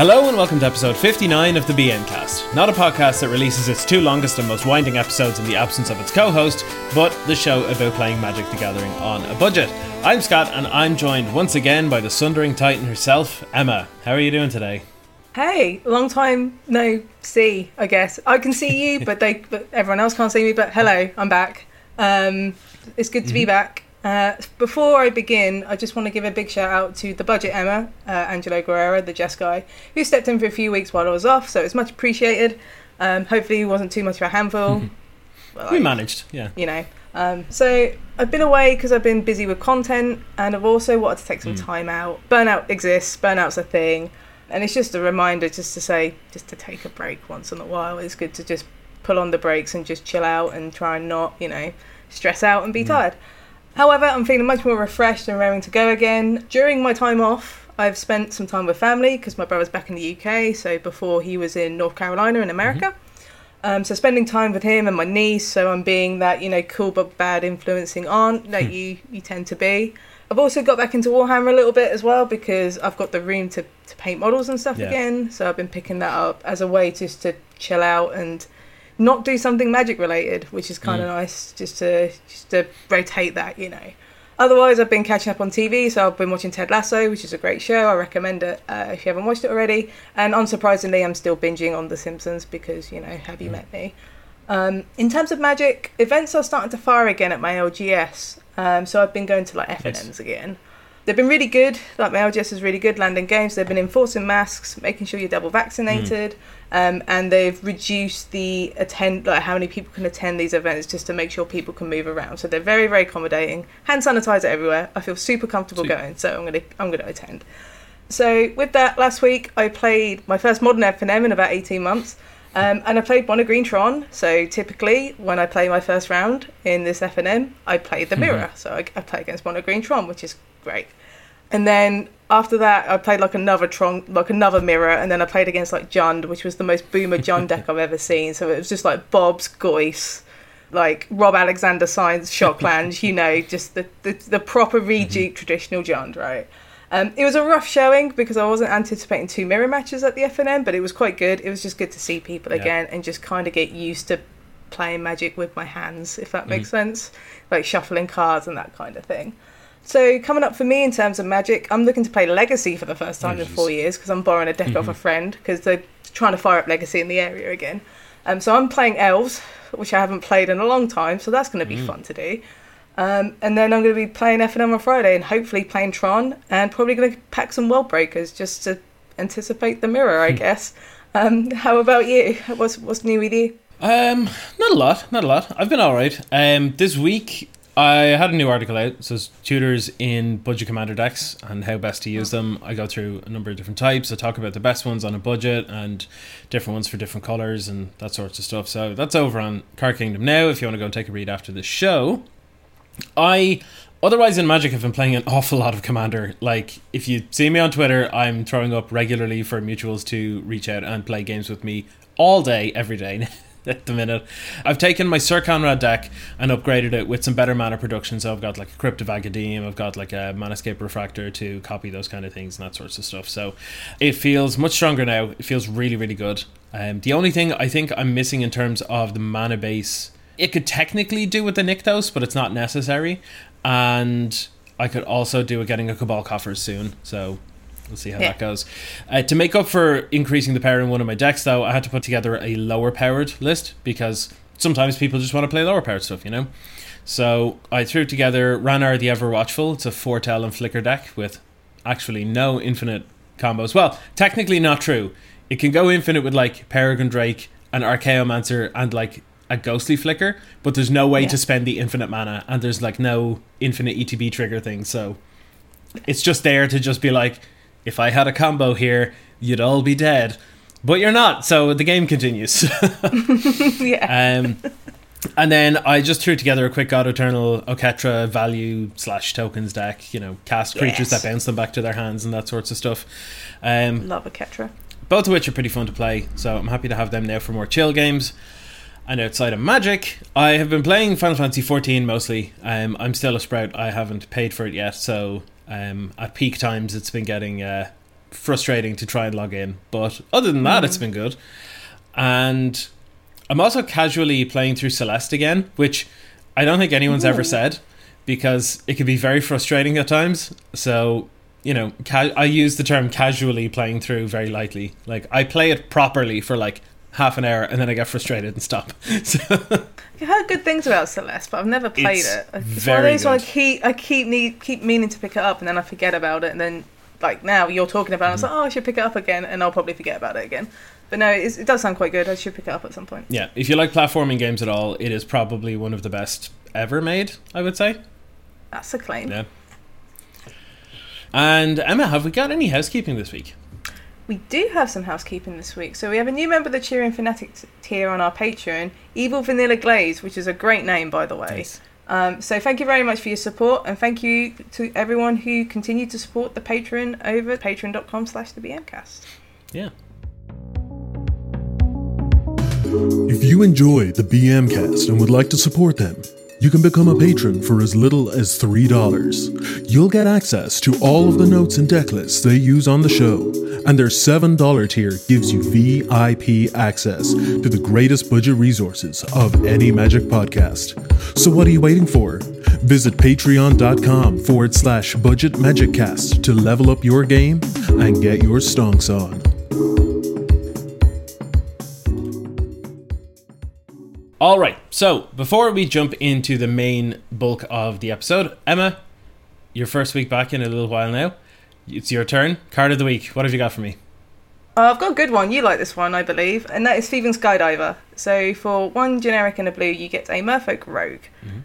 Hello and welcome to episode 59 of the BM Cast. Not a podcast that releases its two longest and most winding episodes in the absence of its co host, but the show about playing Magic the Gathering on a budget. I'm Scott and I'm joined once again by the Sundering Titan herself, Emma. How are you doing today? Hey, long time no see, I guess. I can see you, but they but everyone else can't see me, but hello, I'm back. Um, it's good to be back. Uh, before I begin, I just want to give a big shout out to the budget Emma, uh, Angelo Guerrero, the Jess guy, who stepped in for a few weeks while I was off, so it's much appreciated. Um, hopefully, it wasn't too much of a handful. But, We managed, yeah. you know. Um, so I've been away because I've been busy with content, and I've also wanted to take some time out. Burnout exists. Burnout's a thing, and it's just a reminder, just to say, just to take a break once in a while. It's good to just pull on the brakes and just chill out and try and not, you know, stress out and be tired. However, I'm feeling much more refreshed and raring to go again. During my time off, I've spent some time with family because my brother's back in the UK. So before he was in North Carolina in America. Um, so spending time with him and my niece, so I'm being that you know cool but bad influencing aunt that you you tend to be. I've also got back into Warhammer a little bit as well because I've got the room to, to paint models and stuff Yeah. again. So I've been picking that up as a way just to chill out and not do something magic related, which is kind of nice just to just to rotate that, you know. Otherwise, I've been catching up on TV, so I've been watching Ted Lasso, which is a great show. I recommend it uh, if you haven't watched it already. And unsurprisingly, I'm still binging on The Simpsons because, you know, have you met me? Um, in terms of magic, events are starting to fire again at my LGS. Um, so I've been going to like FNMs again. They've been really good. Like my LGS is really good. Landing games. They've been enforcing masks, making sure you're double vaccinated, um, and they've reduced the attend like how many people can attend these events just to make sure people can move around. So they're very very accommodating. Hand sanitizer everywhere. I feel super comfortable Sweet. going. So I'm gonna I'm gonna attend. So with that, last week I played my first modern FNM in about 18 months. Um, and I played Mono Green Tron. So typically, when I play my first round in this FNM, I play the mirror. So I, I play against Mono Green Tron, which is great. And then after that, I played like another Tron, like another mirror, and then I played against like Jund, which was the most boomer Jund deck I've ever seen. So it was just like Bob's Goyfs, like Rob Alexander signs Shockland, you know, just the the, the proper reduke traditional Jund, right? Um, it was a rough showing because I wasn't anticipating two mirror matches at the FNM, but it was quite good. It was just good to see people Yeah. again and just kind of get used to playing Magic with my hands, if that makes Mm-hmm. sense, like shuffling cards and that kind of thing. So coming up for me in terms of Magic, I'm looking to play Legacy for the first time Oh, in four years because I'm borrowing a deck off a friend because they're trying to fire up Legacy in the area again. Um, so I'm playing Elves, which I haven't played in a long time, so that's going to be fun to do. Um, and then I'm going to be playing FNM on Friday and hopefully playing Tron and probably going to pack some World Breakers just to anticipate the mirror, I guess. Um, how about you? What's what's new with you? Um, not a lot, not a lot. I've been all right. Um, this week I had a new article out. So it's tutors in budget commander decks and how best to use hmm. them. I go through a number of different types. I talk about the best ones on a budget and different ones for different colors and that sorts of stuff. So that's over on Card Kingdom now. If you want to go and take a read after the show, I. Otherwise, in Magic, I've been playing an awful lot of Commander. Like, if you see me on Twitter, I'm throwing up regularly for mutuals to reach out and play games with me all day, every day. At the minute, I've taken my Syr Konrad deck and upgraded it with some better mana production. So I've got like a Crypt of Agadeem, I've got like a Manascape Refractor to copy those kind of things and that sorts of stuff. So it feels much stronger now. It feels really, really good. Um, the only thing I think I'm missing in terms of the mana base it could technically do with the Nykthos, but it's not necessary. And I could also do it getting a Cabal Coffers soon. So we'll see how Yeah. that goes. Uh, to make up for increasing the power in one of my decks, though, I had to put together a lower powered list because sometimes people just want to play lower powered stuff, you know? So I threw together Ranar the Ever Watchful. It's a Foretell and Flicker deck with actually no infinite combos. Well, technically not true. It can go infinite with like Peregrine Drake and Archaeomancer and like a ghostly flicker, but there's no way Yeah. to spend the infinite mana and there's like no infinite ETB trigger thing. So it's just there to just be like, if I had a combo here, you'd all be dead. But you're not, so the game continues. yeah. Um, and then I just threw together a quick God Eternal Oketra value slash tokens deck. You know, cast creatures Yes. that bounce them back to their hands and that sorts of stuff. Um, Love Oketra. both of which are pretty fun to play. So I'm happy to have them now for more chill games. And outside of Magic, I have been playing Final Fantasy XIV mostly. Um, I'm still a sprout. I haven't paid for it yet, so um, at peak times, it's been getting uh, frustrating to try and log in. But other than that, it's been good. And I'm also casually playing through Celeste again, which I don't think anyone's ever said because it can be very frustrating at times. So, you know, ca- I use the term casually playing through very lightly. Like, I play it properly for like half an hour and then I get frustrated and stop. So, I've heard good things about Celeste, but I've never played It's it. It's one of very those one I keep I keep need keep meaning to pick it up, and then I forget about it, and then like now you're talking about it, I was mm-hmm. like, oh, I should pick it up again, and I'll probably forget about it again. But no, it does sound quite good. I should pick it up at some point. yeah, if you like platforming games at all, it is probably one of the best ever made, I would say. That's a claim. Yeah. And Emma, have we got any housekeeping this week? We do have some housekeeping this week. So we have a new member of the Cheering Fanatic tier on our Patreon, Evil Vanilla Glaze, which is a great name, by the way. Nice. Um, so thank you very much for your support, and thank you to everyone who continued to support the Patreon over patreon.com slash the BMcast. Yeah. If you enjoy the BM cast and would like to support them, you can become a patron for as little as $3. You'll get access to all of the notes and deck lists they use on the show, and their $7 tier gives you VIP access to the greatest budget resources of any Magic podcast. So what are you waiting for? Visit patreon.com forward slash budget magic cast to level up your game and get your stonks on. All right. So before we jump into the main bulk of the episode, Emma, your first week back in a little while now. It's your turn. Card of the week. What have you got for me? Uh, I've got a good one. You like this one, I believe, and that is Thieving Skydiver. So for one generic and a blue, you get a Merfolk Rogue.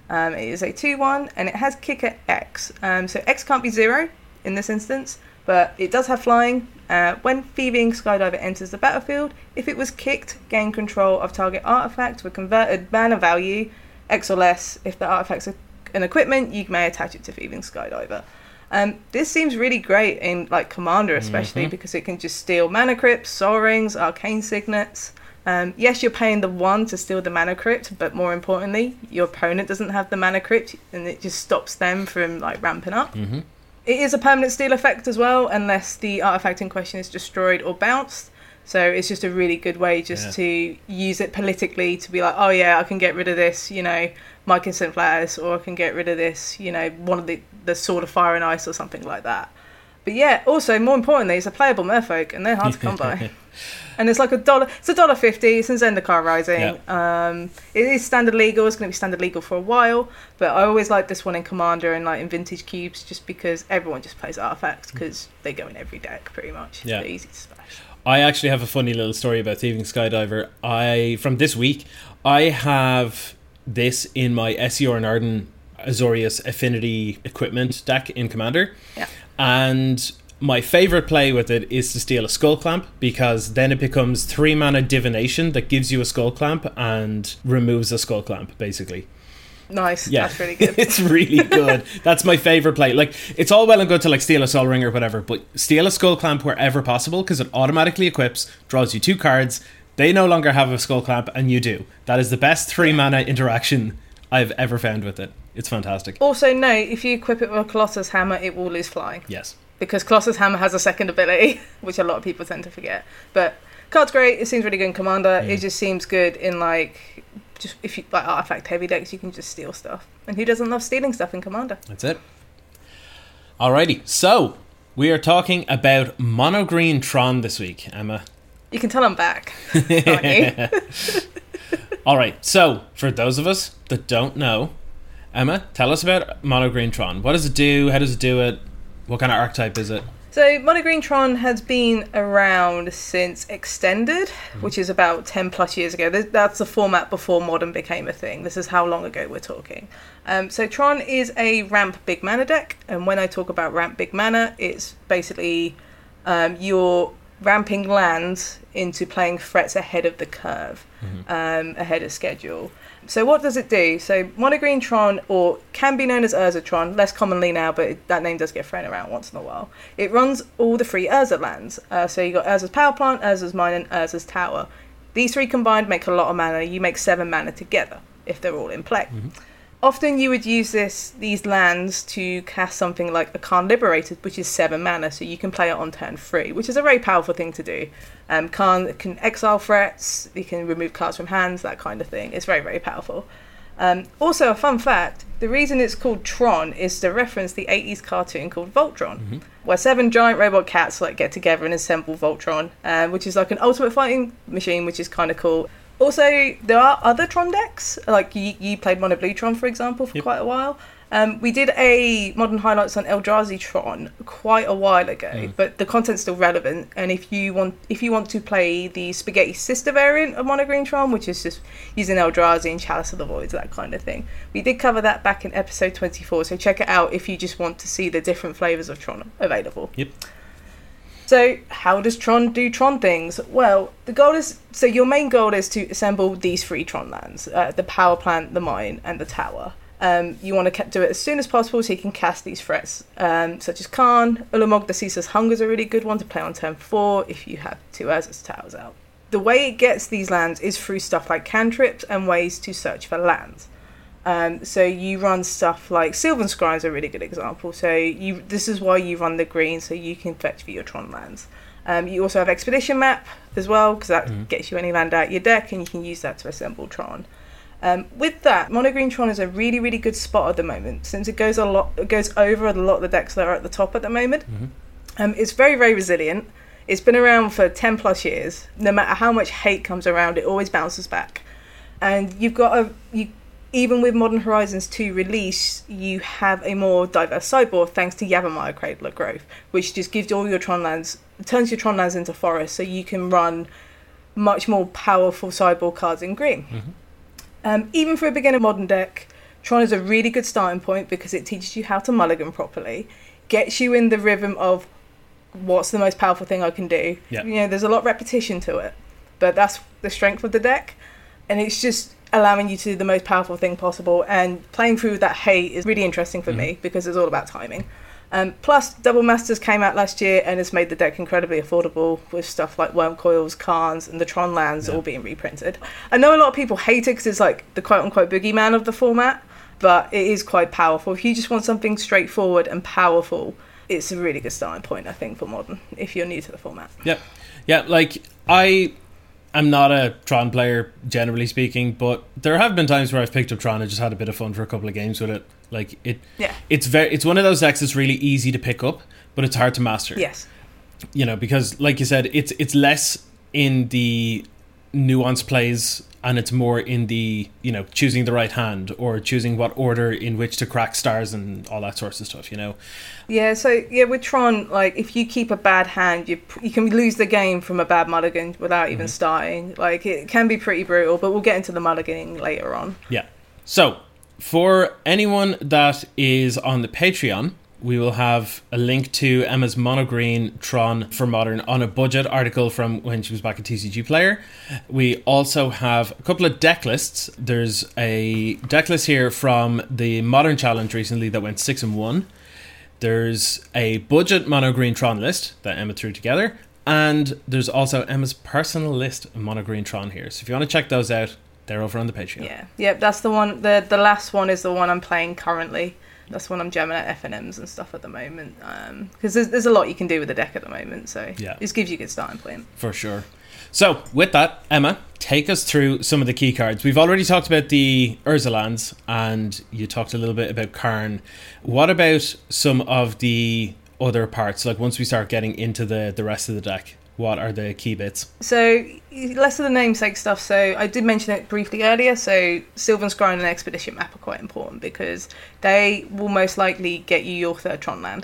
Um, it is a two-one, and it has kicker X. Um, so X can't be zero in this instance, but it does have flying. Uh, when Thieving Skydiver enters the battlefield, if it was kicked, gain control of target artifact with converted mana value X or less. If the artifact's a- an equipment, you may attach it to Thieving Skydiver. Um, this seems really great in like Commander, especially because it can just steal mana crypts, sol rings, arcane signets. Um, yes, you're paying the one to steal the mana crypt, but more importantly, your opponent doesn't have the mana crypt, and it just stops them from like ramping up. Mm-hmm. It is a permanent steal effect as well, unless the artifact in question is destroyed or bounced. So it's just a really good way just Yeah. to use it politically to be like, oh yeah, I can get rid of this, you know, my consent Flares, or I can get rid of this, you know, one of the the Sword of Fire and Ice or something like that. But yeah, also more importantly, it's a playable Merfolk, and they're hard to come by. And it's like a dollar. It's a dollar fifty. It's in Zendikar Rising. Um, it is standard legal. It's going to be standard legal for a while. But I always like this one in Commander and like in Vintage Cubes, just because everyone just plays artifacts because they go in every deck pretty much. Yeah. They're easy to smash. I actually have a funny little story about thieving skydiver. I from this week, I have this in my Esior and Ardenn Azorius Affinity equipment deck in Commander. Yeah. And my favorite play with it is to steal a skull clamp because then it becomes three mana divination that gives you a skull clamp and removes a skull clamp basically. Nice. Yeah, That's really good. it's really good. That's my favorite play. Like, it's all well and good to like steal a sol ring or whatever, but steal a skull clamp wherever possible because it automatically equips, draws you two cards. They no longer have a skull clamp, and you do. That is the best three mana interaction I've ever found with it. It's fantastic. also, note if you equip it with a Colossus Hammer, it will lose flying. Yes. because Colossus Hammer has a second ability, which a lot of people tend to forget. But card's great. It seems really good in Commander. Yeah. It just seems good in like just if you like artifact heavy decks, you can just steal stuff. And who doesn't love stealing stuff in Commander? That's it. Alrighty, so we are talking about Mono Green Tron this week, Emma. You can tell I'm back? All right, so for those of us that don't know, Emma, tell us about Mono Green Tron. What does it do? How does it do it? What kind of archetype is it? So Mono Green Tron has been around since Extended, which is about 10 plus years ago. That's the format before Modern became a thing. This is how long ago we're talking. Um, so Tron is a ramp big mana deck, and when I talk about ramp big mana, it's basically um, you're ramping lands into playing threats ahead of the curve, um, ahead of schedule. So what does it do? So Monogreen or can be known as Urza Tron, less commonly now, but it, that name does get thrown around once in a while. It runs all the three Urza lands. Uh, so you got Urza's Power Plant, Urza's Mine, and Urza's Tower. These three combined make a lot of mana. You make seven mana together if they're all in play. Often you would use this these lands to cast something like a Karn Liberated, which is seven mana, so you can play it on turn three, which is a very powerful thing to do. Um, Karn can exile threats, you can remove cards from hands, that kind of thing. It's very very powerful. Um, also, a fun fact: the reason it's called Tron is to reference the '80s cartoon called Voltron, where seven giant robot cats like get together and assemble Voltron, uh, which is like an ultimate fighting machine, which is kind of cool. Also, there are other Tron decks, like you, you played Mono Blue Tron, for example, for Yep. quite a while. Um, we did a modern highlights on Eldrazi Tron quite a while ago, Mm. but the content's still relevant. And if you want, if you want to play the Spaghetti Sister variant of Mono Green Tron, which is just using Eldrazi and Chalice of the Voids, that kind of thing, we did cover that back in episode twenty-four. So check it out if you just want to see the different flavors of Tron available. Yep. So, how does Tron do Tron things? Well, the goal is so your main goal is to assemble these three Tron lands: uh, the power plant, the mine, and the tower. Um, you want to do it as soon as possible so you can cast these threats, um, such as Karn. Ulamog the Ceaseless Hunger is a really good one to play on turn four if you have two Urza's Towers out. The way it gets these lands is through stuff like cantrips and ways to search for lands. Um, so you run stuff like Sylvan Scry is a really good example. So you this is why you run the green so you can fetch for your Tron lands. Um, you also have Expedition Map as well because that gets you any land out your deck and you can use that to assemble Tron. Um, with that, Mono Green Tron is a really really good spot at the moment since it goes a lot it goes over a lot of the decks that are at the top at the moment. Um, it's very very resilient. It's been around for ten plus years. No matter how much hate comes around, it always bounces back. And you've got a you even with Modern Horizons 2 release, you have a more diverse sideboard thanks to Yavimaya Cradle of Growth, which just gives all your Tron lands, turns your Tron lands into forests, so you can run much more powerful sideboard cards in green. Um, even for a beginner modern deck, Tron is a really good starting point because it teaches you how to mulligan properly, gets you in the rhythm of what's the most powerful thing I can do. Yeah. You know, there's a lot of repetition to it, but that's the strength of the deck, and it's just allowing you to do the most powerful thing possible. And playing through that hate is really interesting for me because it's all about timing. Um, plus, Double Masters came out last year and has made the deck incredibly affordable with stuff like Wurmcoils, Karns, and the Tron lands Yeah. all being reprinted. I know a lot of people hate it because it's like the quote unquote boogeyman of the format, but it is quite powerful. If you just want something straightforward and powerful, it's a really good starting point, I think, for modern if you're new to the format. Yeah, yeah. Like I am not a Tron player, generally speaking, but there have been times where I've picked up Tron and just had a bit of fun for a couple of games with it. Like it, Yeah. it's very, it's one of those decks that's really easy to pick up, but it's hard to master. Yes. you know, because like you said, it's it's less in the nuanced plays and it's more in the you know choosing the right hand or choosing what order in which to crack stars and all that sorts of stuff. You know, Yeah, so yeah, with Tron, like if you keep a bad hand, you you can lose the game from a bad mulligan without even mm-hmm. starting. Like it can be pretty brutal, but we'll get into the mulliganing later on. Yeah. So, for anyone that is on the Patreon, we will have a link to Emma's monogreen Tron for Modern on a budget article from when she was back at TCG Player. We also have a couple of deck lists. There's a deck list here from the Modern Challenge recently that went 6 and 1. There's a budget mono green Tron list that Emma threw together. And there's also Emma's personal list of mono green Tron here. So if you want to check those out, they're over on the Patreon. Yeah, yeah, that's the one. the The last one is the one I'm playing currently. That's when I'm jamming at FNMs and stuff at the moment. Um, because there's there's a lot you can do with the deck at the moment, so Yeah. this gives you a good starting point. For sure. So, with that, Emma, take us through some of the key cards. We've already talked about the Urza lands, and you talked a little bit about Karn. What about some of the other parts? Like, once we start getting into the, the rest of the deck, what are the key bits? So less of the namesake stuff. So I did mention it briefly earlier. So Sylvan Scry and Expedition Map are quite important because they will most likely get you your third Tron land.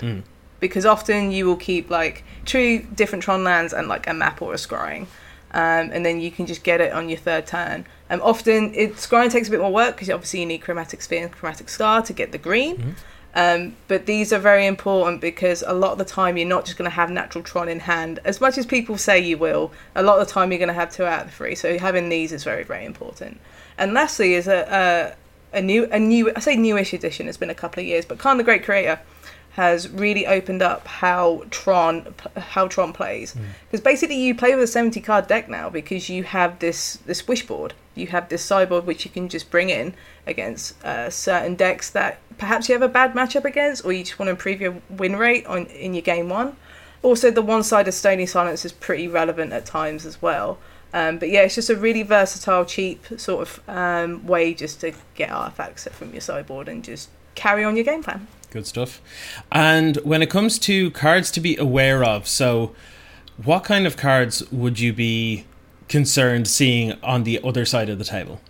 Because often you will keep like two different Tron lands and like a map or a scrying. Um, and then you can just get it on your third turn. Um, often it scrying takes a bit more work because obviously you need chromatic sphere and chromatic star to get the green. Um, but these are very important because a lot of the time you're not just going to have natural Tron in hand. As much as people say you will, a lot of the time you're going to have two out of the three. So having these is very, very important. And lastly is a, a, a new, a new, I say newish edition. It's been a couple of years, but Karn the Great Creator. has really opened up how Tron how Tron plays because basically you play with a 70 card deck now because you have this this wishboard you have this sideboard which you can just bring in against uh, certain decks that perhaps you have a bad matchup against or you just want to improve your win rate on in your game one also the one side of Stony Silence is pretty relevant at times as well um, but yeah, it's just a really versatile, cheap sort of um, way just to get artifacts from your sideboard and just carry on your game plan. Good stuff. And when it comes to cards to be aware of, so what kind of cards would you be concerned seeing on the other side of the table?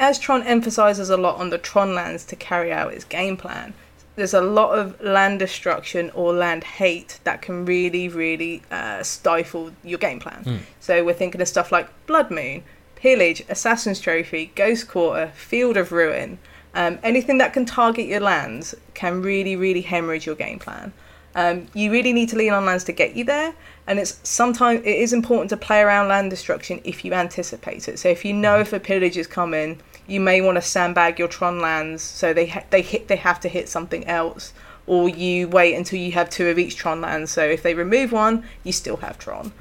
As Tron emphasizes a lot on the Tron lands to carry out its game plan, there's a lot of land destruction or land hate that can really, really uh, stifle your game plan. Mm. So we're thinking of stuff like Blood Moon, Pillage, Assassin's Trophy, Ghost Quarter, Field of Ruin. Um, anything that can target your lands can really, really hemorrhage your game plan. Um, you really need to lean on lands to get you there, and it's sometimes it is important to play around land destruction if you anticipate it. So if you know if a pillage is coming, you may want to sandbag your Tron lands so they ha- they hit they have to hit something else, or you wait until you have two of each Tron lands. So if they remove one, you still have Tron.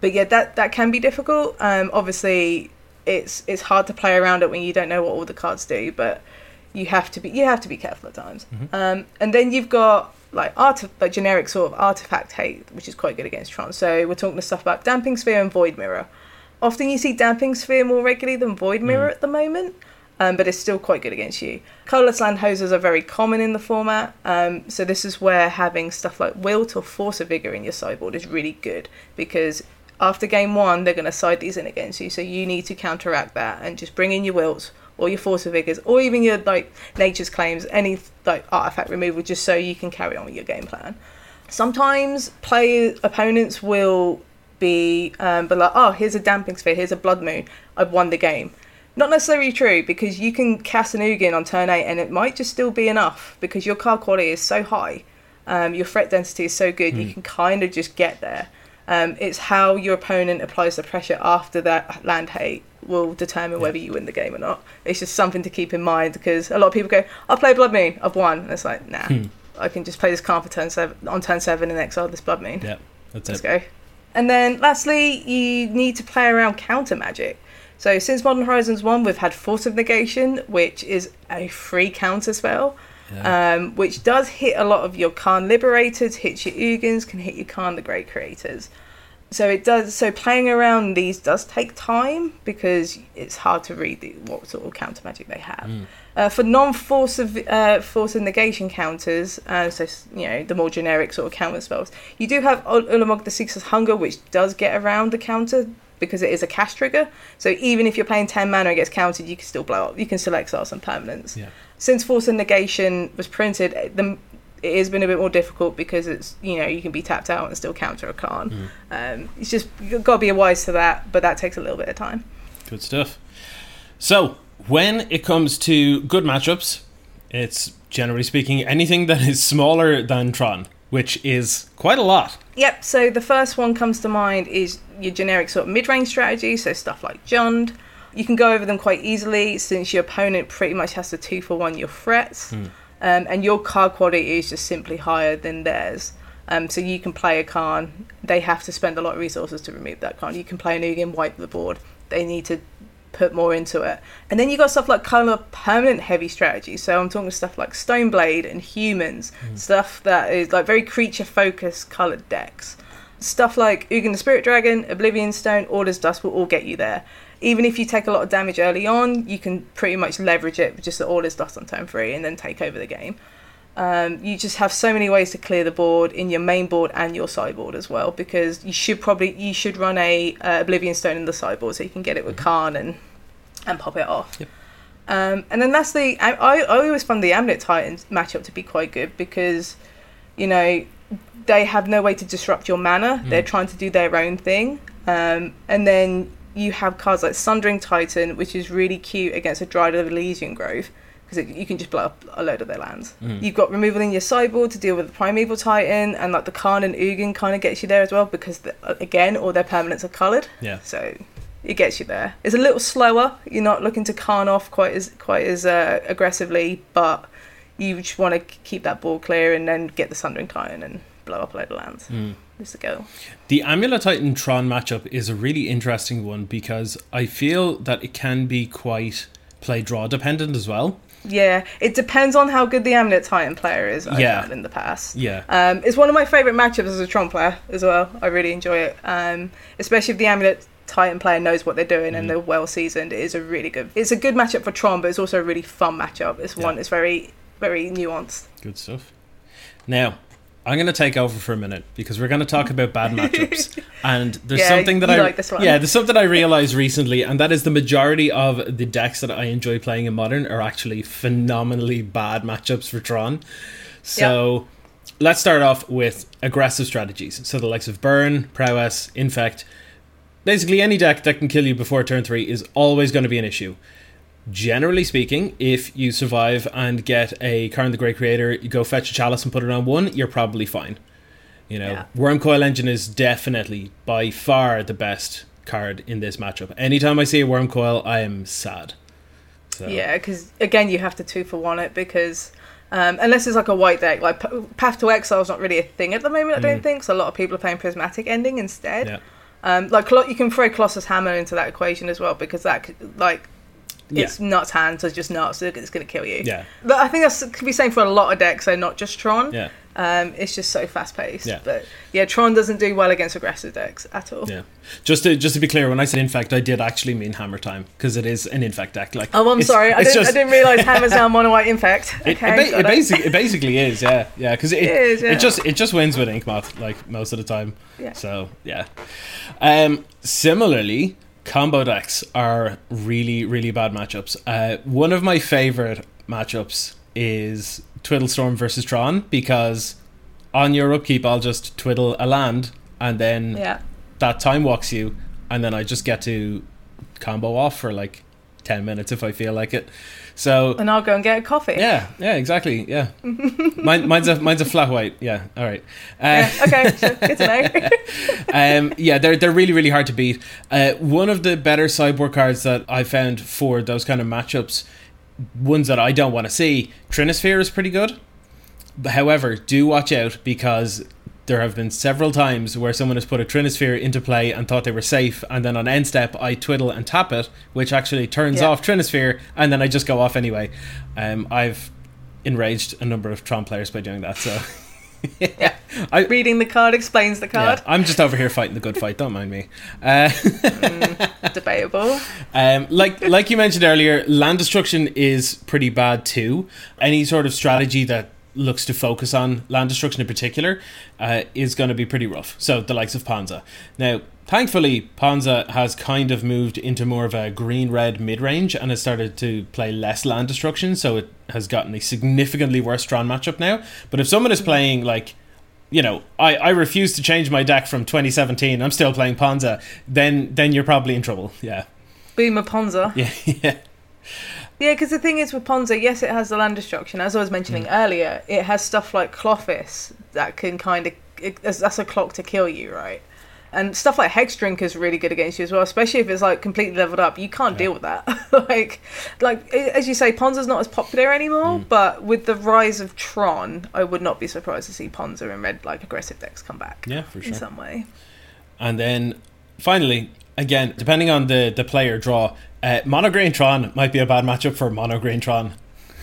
But yeah, that that can be difficult. Um, obviously, it's it's hard to play around it when you don't know what all the cards do, but you have to be you have to be careful at times. Um, and then you've got like art like generic sort of artifact hate, which is quite good against Tron. So we're talking to stuff about Damping Sphere and Void Mirror. Often you see Damping Sphere more regularly than Void Mirror at the moment, um, but it's still quite good against you. Colorless land hoses are very common in the format, um, so this is where having stuff like Wilt or Force of Vigor in your sideboard is really good because after game one they're going to side these in against you, so you need to counteract that and just bring in your Wilts or your Force of Vigors or even your like Nature's Claims, any like artifact removal, just so you can carry on with your game plan. Sometimes play opponents will be um, but like, oh, here's a damping sphere, here's a blood moon, I've won the game. Not necessarily true because you can cast an Ugin on turn eight and it might just still be enough because your card quality is so high, um, your threat density is so good, you can kind of just get there. Um, it's how your opponent applies the pressure after that land hate will determine whether you win the game or not. It's just something to keep in mind because a lot of people go, "I'll play Blood Moon, I've won," and it's like, nah, I can just play this card for turn seven on turn seven and exile this Blood Moon. Yeah, that's Let's it. go. And then lastly, you need to play around counter magic. So since Modern Horizons 1, we've had Force of Negation, which is a free counter spell, Yeah. um, which does hit a lot of your Karn Liberateds, hits your Ugins, can hit your Karn the Great Creators. So it does. So playing around these does take time because it's hard to read the, what sort of counter magic they have. Uh, for non-force of uh, force of negation counters, uh, so you know the more generic sort of counter spells, you do have Ul- Ulamog the Ceaseless Hunger, which does get around the counter because it is a cast trigger. So even if you're playing ten mana and it gets countered, you can still blow up. You can still exile some permanents. Yeah. Since Force of Negation was printed, the it has been a bit more difficult because it's you know you can be tapped out and still counter a Karn. Um, it's just you've got to be wise to that, but that takes a little bit of time. Good stuff. So, when it comes to good matchups, it's generally speaking anything that is smaller than Tron, which is quite a lot. Yep. So the first one comes to mind is your generic sort of mid-range strategy. So stuff like Jund. You can go over them quite easily since your opponent pretty much has to two for one your threats, um, and your card quality is just simply higher than theirs. Um, so you can play a Karn. They have to spend a lot of resources to remove that Karn. You can play an Ugin, wipe the board. They need to put more into it. And then you got stuff like kind of permanent heavy strategy. So I'm talking stuff like Stoneblade and humans, hmm. stuff that is like very creature focused colored decks. Stuff like Ugin the Spirit Dragon, Oblivion Stone, All Is Dust will all get you there. Even if you take a lot of damage early on, you can pretty much leverage it with just the All Is Dust on turn three and then take over the game. Um, you just have so many ways to clear the board in your main board and your sideboard as well because you should probably you should run a uh, Oblivion Stone in the sideboard so you can get it with Karn and and pop it off. Yep. Um, and then lastly, I, I I always find the Amulet Titans matchup to be quite good because, you know, they have no way to disrupt your mana. They're trying to do their own thing. Um, and then you have cards like Sundering Titan, which is really cute against a of Elysian Grove because you can just blow up a load of their lands. You've got removal in your sideboard to deal with the Primeval Titan, and like the Karn and Ugin kind of gets you there as well because, the, again, all their permanents are coloured. Yeah. So it gets you there. It's a little slower. You're not looking to Khan off quite as quite as uh, aggressively, but you just want to keep that board clear and then get the Sundering Titan and blow up a load of lands. Mm. Is the goal. The Amulet Titan Tron matchup is a really interesting one because I feel that it can be quite play draw dependent as well. Yeah, it depends on how good the Amulet Titan player is. I've Yeah. in the past. Yeah. Um, it's one of my favourite matchups as a Tron player as well. I really enjoy it, um, especially if the Amulet Titan player knows what they're doing Mm. and they're well seasoned. It is a really good. It's a good matchup for Tron, but it's also a really fun matchup. It's one. Yeah. It's very very nuanced. Good stuff. Now, I'm going to take over for a minute because we're going to talk about bad matchups. and there's Yeah, something that I like this one. Yeah, there's something I realized recently and that is the majority of the decks that I enjoy playing in modern are actually phenomenally bad matchups for Tron. So, let's start off with aggressive strategies. So the likes of burn, prowess, infect, basically any deck that can kill you before turn 3 is always going to be an issue generally speaking, if you survive and get a Karn the Great Creator, you go fetch a chalice and put it on one, you're probably fine. You know, Yeah. Wurmcoil Engine is definitely by far the best card in this matchup. Anytime I see a Wurmcoil, I am sad. So, Yeah, because again, you have to two for one it because. Um, unless it's like a white deck, like P- Path to Exile is not really a thing at the moment. I don't think so. A lot of people are playing Prismatic Ending instead. Mm. Yeah. Um, like you can throw Colossus Hammer into that equation as well because that could, like Yeah. it's nuts hands, so it's just nuts. So it's going to kill you. Yeah. But I think that's could be same for a lot of decks, so not just Tron. Yeah. Um, it's just so fast paced. Yeah. But yeah, Tron doesn't do well against aggressive decks at all. Yeah. Just to just to be clear, when I said infect, I did actually mean hammer time because it is an infect deck. Like, Oh, I'm sorry. I didn't, just- I didn't realize Hammer's now mono white infect. It, Okay, it, ba- it it. basically it basically is, yeah, yeah, because it, It is, yeah. it just it just wins with Inkmoth like most of the time. Yeah. So yeah. Um, similarly, combo decks are really really bad matchups. Uh, one of my favorite matchups is Twiddlestorm versus Tron because on your upkeep I'll just twiddle a land and then Yeah. that time walks you, and then I just get to combo off for like ten minutes if I feel like it. So And I'll go and get a coffee. yeah, yeah, exactly. Yeah, Mine, mine's a mine's a flat white. Yeah, all right. Uh, Yeah, okay, so good to know. um, yeah, they're they're really really hard to beat. Uh, one of the better sideboard cards that I found for those kind of matchups, ones that I don't want to see, Trinisphere is pretty good. However, do watch out because there have been several times where someone has put a Trinisphere into play and thought they were safe, and then on end step I twiddle and tap it, which actually turns Yeah. off Trinisphere, and then I just go off anyway. Um, I've enraged a number of Tron players by doing that. So. Yeah. I, Reading the card explains the card. yeah, I'm just over here fighting the good fight. Don't mind me. Uh, Debatable. um, like like you mentioned earlier, land destruction is pretty bad too. Any sort of strategy that looks to focus on land destruction in particular uh, is going to be pretty rough. So the likes of Ponza. Now, thankfully, Ponza has kind of moved into more of a green red mid range and has started to play less land destruction. So it has gotten a significantly worse Tron matchup now. But if someone is playing like you know, I, I refuse to change my deck from 2017. I'm still playing Ponza. Then then you're probably in trouble. Yeah, Boomer Ponza. yeah, yeah, Yeah, because the thing is with Ponza, yes, it has the land destruction. As I was mentioning Mm. earlier, it has stuff like Klothys that can kind of. It, that's a clock to kill you, right? And stuff like Hex Drink is really good against you as well, especially if it's like completely leveled up. You can't deal with that. like, like as you say, Ponza's not as popular anymore. Mm. But with the rise of Tron, I would not be surprised to see Ponza and red like aggressive decks come back yeah, for sure. in some way. And then finally, again, depending on the the player draw, uh, Mono Green Tron might be a bad matchup for Mono Green Tron.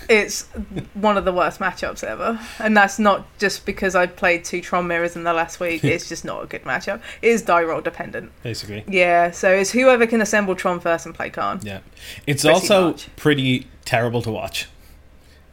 It's one of the worst matchups ever, and that's not just because I played two Tron mirrors in the last week. It's just not a good matchup. It is die roll dependent. Basically, Yeah, so it's whoever can assemble Tron first and play Karn. yeah. It's Pretty also much. pretty terrible to watch.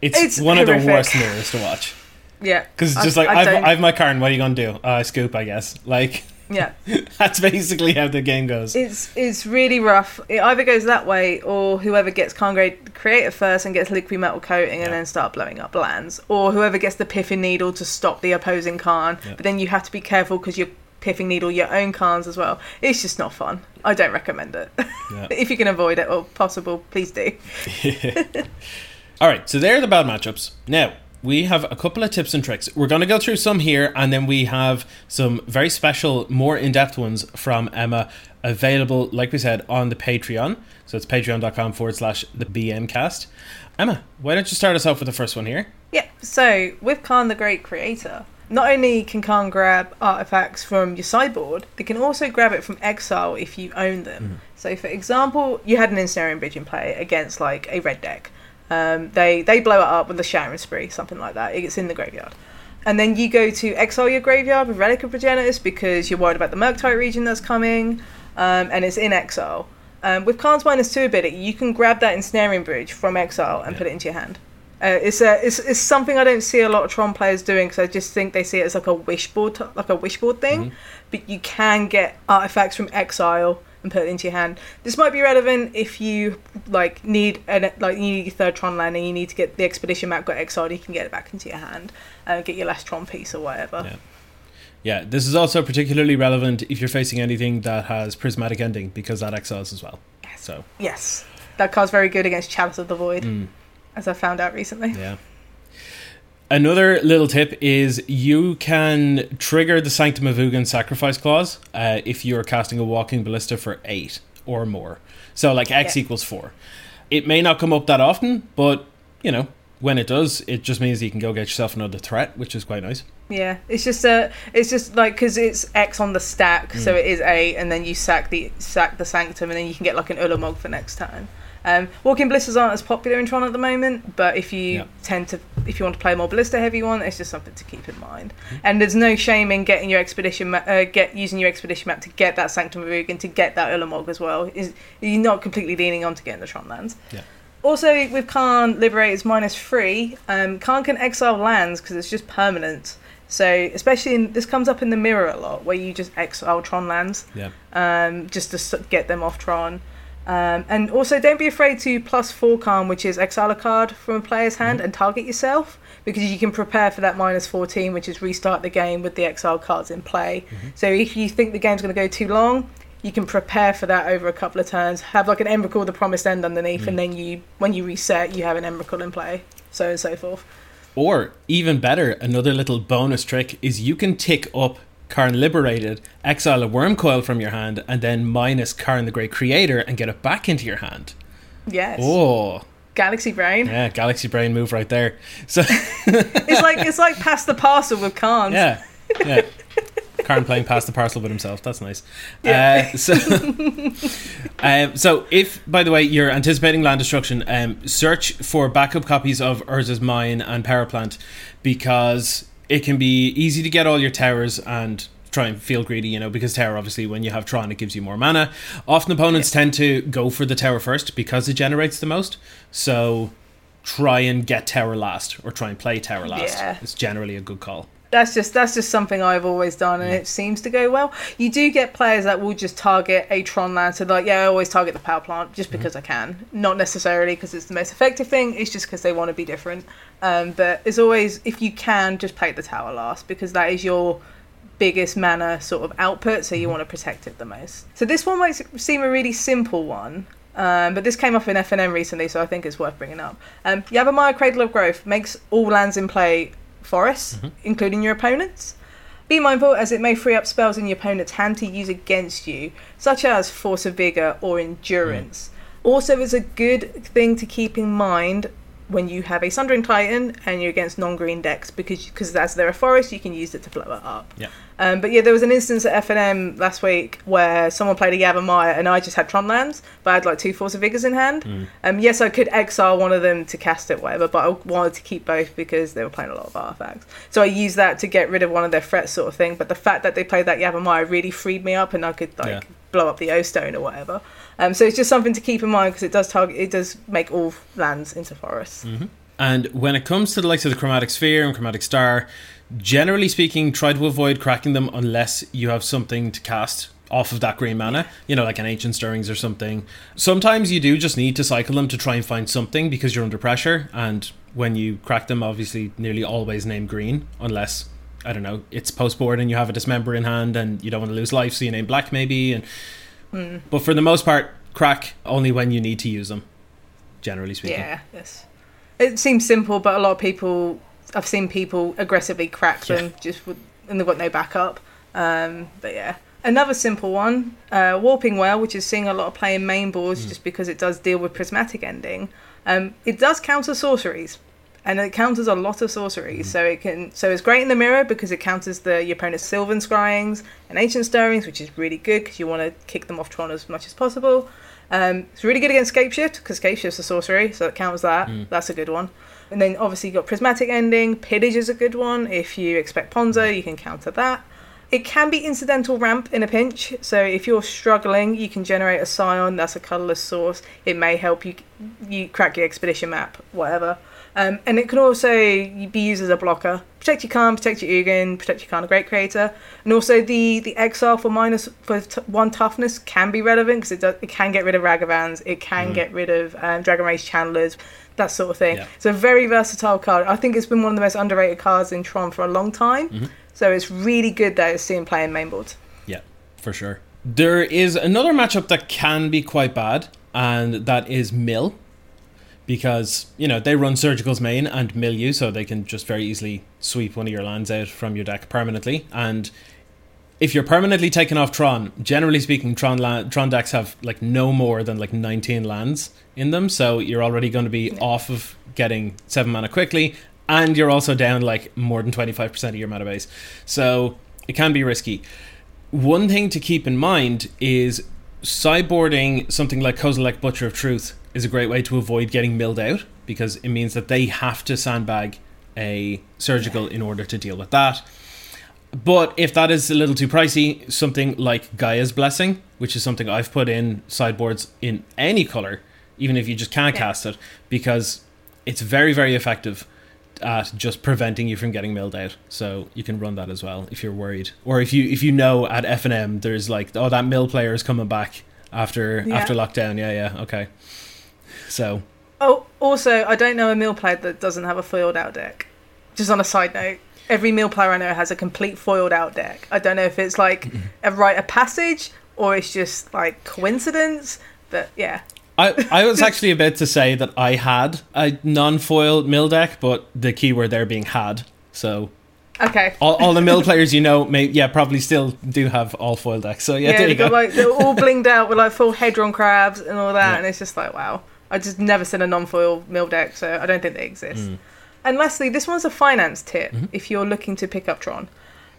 It's, It's one of the worst mirrors to watch Yeah, because it's I- just like I I've, don't- I've my Karn. What are you gonna do? Uh, scoop, I guess. Like yeah. that's basically how the game goes. It's it's really rough. It either goes that way, or whoever gets Karn Great Creator first and gets Liquimetal Coating, Yeah. and then start blowing up lands, or whoever gets the pithing needle to stop the opposing Karn. Yeah. But then you have to be careful because you're pithing needle your own Karns as well. It's just not fun. I don't recommend it. Yeah. if you can avoid it or possible, please do. All right, so they're the bad matchups. Now, we have a couple of tips and tricks. We're going to go through some here, and then we have some very special, more in depth ones from Emma available, like we said, on the Patreon. So it's patreon.com forward slash the BMcast. Emma, why don't you start us off with the first one here? Yeah, so with Karn the Great Creator, not only can Karn grab artifacts from your sideboard, they can also grab it from exile if you own them. Mm. So, for example, you had an Ensnaring Bridge in play against like a red deck. Um, they they blow it up with a Shattering Spree, something like that. It's in the graveyard. And then you go to exile your graveyard with Relic of Progenitus because you're worried about the Murktide Regent that's coming, um, and it's in exile. Um, with Karn's minus two ability, you can grab that Ensnaring Bridge from exile and Yeah. put it into your hand. Uh, it's a it's, it's something I don't see a lot of Tron players doing because I just think they see it as like a wishboard like a wishboard thing. But you can get artifacts from exile and put it into your hand. This might be relevant if you like need an like you need your third Tron land and you need to get the expedition map got exiled. You can get it back into your hand and get your last Tron piece or whatever. Yeah. Yeah, this is also particularly relevant if you're facing anything that has prismatic ending because that exiles as well. So, Yes, that card's very good against Chalice of the Void, mm, as I found out recently. yeah. Another little tip is you can trigger the Sanctum of Ugin sacrifice clause uh, if you're casting a Walking Ballista for eight or more. So, like X Yeah. equals four. It may not come up that often, but you know when it does, it just means you can go get yourself another threat, which is quite nice. Yeah, it's just uh, it's just like because it's X on the stack, so Mm. it is eight, and then you sack the sack the Sanctum, and then you can get like an Ulamog for next time. Um, walking ballistas aren't as popular in Tron at the moment, but if you Yeah. tend to, if you want to play a more ballista heavy one, it's just something to keep in mind. Mm-hmm. And there's no shame in getting your expedition, ma- uh, get using your expedition map to get that Sanctum of Ugin, to get that Ulamog as well. Is you're not completely leaning on to getting the Tron lands. Yeah. Also, with Karn Liberated's minus three, um, Karn can exile lands because it's just permanent. So, especially in, this comes up in the mirror a lot, where you just exile Tron lands Yeah. um, just to get them off Tron. Um, and also, don't be afraid to plus four Karn, which is exile a card from a player's mm-hmm. hand and target yourself, because you can prepare for that minus 14, which is restart the game with the exile cards in play. Mm-hmm. So, if you think the game's going to go too long, you can prepare for that over a couple of turns. Have like an Emrakul, the Promised End underneath, and mm. then you, when you reset, you have an Emrakul in play, so and so forth. Or even better, another little bonus trick is you can tick up Karn Liberated, exile a wurmcoil from your hand, and then minus Karn the Great Creator and get it back into your hand. Yes, Oh, Galaxy Brain. yeah, Galaxy Brain move right there. So, It's like it's like pass the parcel with Karns. yeah, yeah. Karn playing past the parcel with himself. That's nice. Yeah. Uh, so, um, so if, by the way, you're anticipating land destruction, um, search for backup copies of Urza's Mine and Power Plant because it can be easy to get all your towers and try and feel greedy, you know, because tower obviously when you have Tron it gives you more mana. Often opponents tend to go for the tower first because it generates the most. So try and get tower last or try and play tower last. Yeah. It's generally a good call. That's just that's just something I've always done, and it seems to go well. You do get players that will just target a Tron land, so like, yeah, I always target the power plant just because I can, not necessarily because it's the most effective thing. It's just because they want to be different. Um, but it's always if you can just play the tower last because that is your biggest mana sort of output, so you want to protect it the most. So this one might seem a really simple one. Um, but this came up in FNM recently, so I think it's worth bringing up. Um, Yavimaya Cradle of Growth makes all lands in play forests, mm-hmm. including your opponents. Be mindful as it may free up spells in your opponent's hand to use against you, such as Force of Vigor or Endurance. Mm. Also, is a good thing to keep in mind when you have a Sundering Titan and you're against non-green decks because because as they're a forest, you can use it to blow it up. Yeah. Um, but yeah, there was an instance at FNM last week where someone played a Yavimaya and I just had Tron lands, but I had like two Force of Vigors in hand. Um, yes, I could exile one of them to cast it, whatever, but I wanted to keep both because they were playing a lot of artifacts. So I used that to get rid of one of their threats, sort of thing. But the fact that they played that Yavimaya really freed me up, and I could like Yeah. Blow up the O Stone or whatever. Um, so it's just something to keep in mind because it does target, it does make all lands into forests. And when it comes to the likes of the chromatic sphere and chromatic star, generally speaking, try to avoid cracking them unless you have something to cast off of that green mana, you know, like an ancient stirrings or something. Sometimes you do just need to cycle them to try and find something because you're under pressure. And when you crack them, obviously, nearly always name green, unless I don't know, it's post board and you have a dismember in hand and you don't want to lose life, so you name black maybe. And but for the most part, crack only when you need to use them. Generally speaking, Yeah, yes. It seems simple, but a lot of people I've seen people aggressively crack them just with, and they've got no backup. Um, but yeah. Another simple one, uh, Warping Wail, which is seeing a lot of play in main boards Mm. just because it does deal with prismatic ending. Um, it does counter sorceries, and it counters a lot of sorceries. So it can, so it's great in the mirror because it counters the your opponent's Sylvan Scryings and Ancient Stirrings, which is really good because you want to kick them off Tron as much as possible. Um, it's really good against Scapeshift because Scapeshift's a sorcery, so it counters that. That's a good one. And then obviously you've got Prismatic Ending. Pillage is a good one. If you expect Ponza, you can counter that. It can be incidental ramp in a pinch. So if you're struggling, you can generate a Scion. That's a colorless source. It may help you you crack your expedition map, whatever. Um, and it can also be used as a blocker. Protect your Karn, protect your Ugin, protect your Karn, a great creator. And also the, the exile for minus for t- one toughness can be relevant because it does it can get rid of Ragavans, it can get rid of um, Dragon's Rage channelers, that sort of thing. Yeah. It's a very versatile card. I think it's been one of the most underrated cards in Tron for a long time. So it's really good that it's seen play in main boards. Yeah, for sure. There is another matchup that can be quite bad, and that is Mill. Because, you know, they run Surgical's main and mill you, so they can just very easily sweep one of your lands out from your deck permanently. And if you're permanently taken off Tron, generally speaking, Tron, la- Tron decks have like no more than like 19 lands in them, so you're already going to be off of getting 7 mana quickly, and you're also down like more than 25% of your mana base. So it can be risky. One thing to keep in mind is sideboarding something like Kozilek Butcher of Truth is a great way to avoid getting milled out because it means that they have to sandbag a surgical in order to deal with that. But if that is a little too pricey, something like Gaia's Blessing, which is something I've put in sideboards in any color, even if you just can't Yeah. cast it, because it's very, very effective at just preventing you from getting milled out. So you can run that as well if you're worried, or if you if you know at F and M there's like oh that mill player is coming back after Yeah. after lockdown. Yeah, yeah, okay. So Oh, also, I don't know a mill player that doesn't have a foiled out deck. Just on a side note, every mill player I know has a complete foiled out deck. I don't know if it's like a rite of passage or it's just like coincidence, but yeah. I, I was actually about to say that I had a non-foil mill deck, but the keyword there being had. So Okay. all, all the mill players you know, may yeah, probably still do have all foil decks. So yeah, Yeah, there they you go. got like they're all blinged out with like full hedron crabs and all that, Yeah. and it's just like wow. I just never seen a non-foil mill deck, so I don't think they exist. Mm. And lastly, this one's a finance tip Mm-hmm. if you're looking to pick up Tron.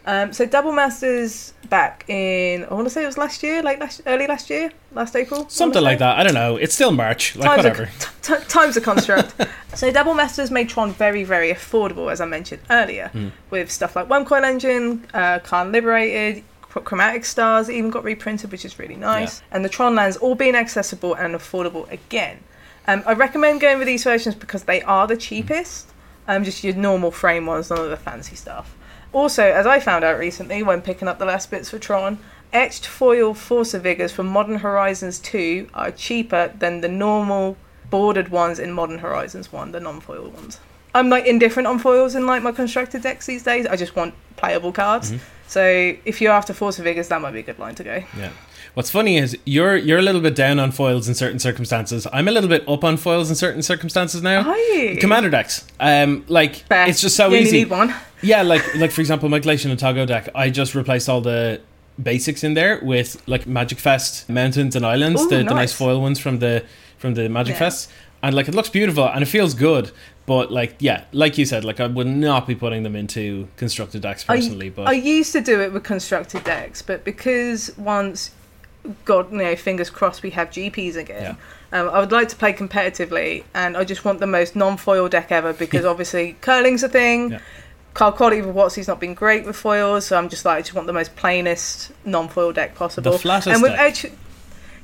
Um, so Double Masters back in I want to say it was last year, like last, early last year, last April, Something like that. I don't know. It's still March. Like Time's whatever. T- time's a construct. so Double Masters made Tron very, very affordable, as I mentioned earlier, Hmm. with stuff like Wurmcoil Engine, uh, Karn Liberated, Chromatic Stars even got reprinted, which is really nice, and the Tron lands all being accessible and affordable again. Um, I recommend going with these versions because they are the cheapest, um, just your normal frame ones, none of the fancy stuff. Also, as I found out recently when picking up the last bits for Tron, etched foil Force of Vigors from Modern Horizons 2 are cheaper than the normal bordered ones in Modern Horizons 1, the non-foil ones. I'm like indifferent on foils in like my constructed decks these days. I just want playable cards. So if you're after Force of Vigors, that might be a good line to go. Yeah. What's funny is you're you're a little bit down on foils in certain circumstances. I'm a little bit up on foils in certain circumstances now. You? Commander decks, um, like Fair. it's just so you easy. need one. Yeah, like like for example, my Glacian and Togo deck, I just replaced all the basics in there with like Magic Fest mountains and islands, Ooh, the, the nice nice. foil ones from the from the Magic Yeah. Fest, and like it looks beautiful and it feels good. But like yeah, like you said, like I would not be putting them into constructed decks personally. I, but I used to do it with constructed decks, but because once, God, you know, fingers crossed, we have GPs again. Um, I would like to play competitively, and I just want the most non-foil deck ever because obviously curling's a thing. Yeah. Card quality with Watsy's not been great with foils, so I'm just like I just want the most plainest non-foil deck possible. The flattest and with deck. edge,